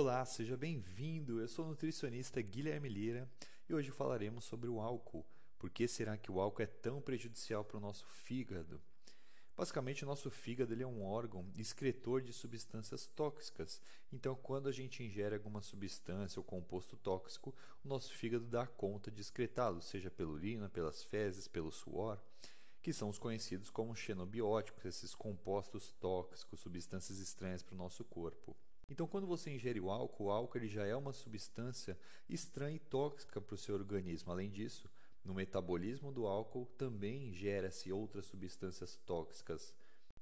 Olá, seja bem-vindo. Eu sou o nutricionista Guilherme Lira e hoje falaremos sobre o álcool. Por que será que o álcool é tão prejudicial para o nosso fígado? Basicamente, o nosso fígado ele é um órgão excretor de substâncias tóxicas. Então, quando a gente ingere alguma substância ou composto tóxico, o nosso fígado dá conta de excretá-lo, seja pela urina, pelas fezes, pelo suor que são os conhecidos como xenobióticos, esses compostos tóxicos, substâncias estranhas para o nosso corpo. Então, quando você ingere o álcool, o álcool ele já é uma substância estranha e tóxica para o seu organismo. Além disso, no metabolismo do álcool também gera-se outras substâncias tóxicas.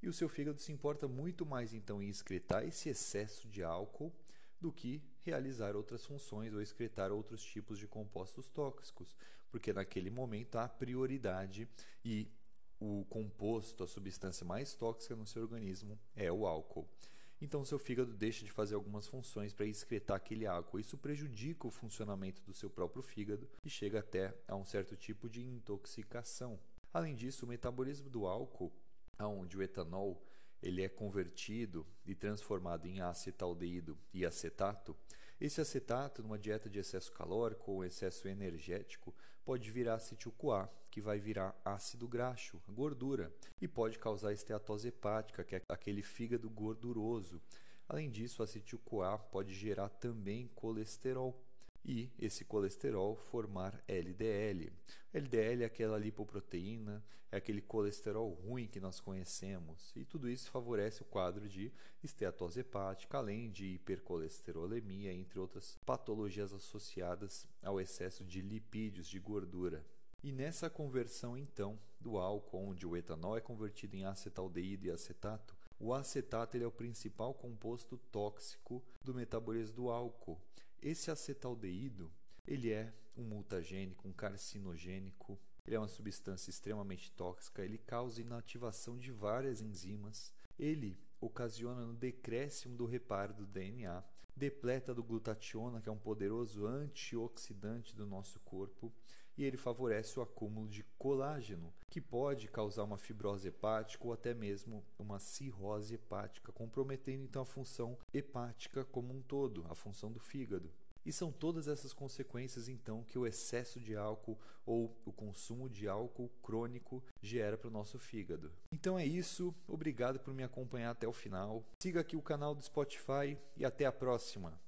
E o seu fígado se importa muito mais então em excretar esse excesso de álcool do que realizar outras funções ou excretar outros tipos de compostos tóxicos, porque naquele momento há prioridade e o composto, a substância mais tóxica no seu organismo é o álcool. Então, seu fígado deixa de fazer algumas funções para excretar aquele álcool. Isso prejudica o funcionamento do seu próprio fígado e chega até a um certo tipo de intoxicação. Além disso, o metabolismo do álcool, onde o etanol ele é convertido e transformado em acetaldeído e acetato, esse acetato, numa dieta de excesso calórico ou excesso energético, pode virar acetil-CoA, que vai virar ácido graxo, gordura, e pode causar esteatose hepática, que é aquele fígado gorduroso. Além disso, o acetil-CoA pode gerar também colesterol e esse colesterol formar LDL. LDL é aquela lipoproteína, é aquele colesterol ruim que nós conhecemos, e tudo isso favorece o quadro de esteatose hepática, além de hipercolesterolemia, entre outras patologias associadas ao excesso de lipídios, de gordura. E nessa conversão, então, do álcool, onde o etanol é convertido em acetaldeído e acetato, o acetato ele é o principal composto tóxico do metabolismo do álcool. Esse acetaldeído ele é um mutagênico, um carcinogênico, ele é uma substância extremamente tóxica, ele causa inativação de várias enzimas, ele ocasiona no decréscimo do reparo do DNA, depleta do glutationa, que é um poderoso antioxidante do nosso corpo, e ele favorece o acúmulo de colágeno, que pode causar uma fibrose hepática ou até mesmo uma cirrose hepática, comprometendo então a função hepática como um todo, a função do fígado. E são todas essas consequências, então, que o excesso de álcool ou o consumo de álcool crônico gera para o nosso fígado. Então é isso, obrigado por me acompanhar até o final. Siga aqui o canal do Spotify e até a próxima!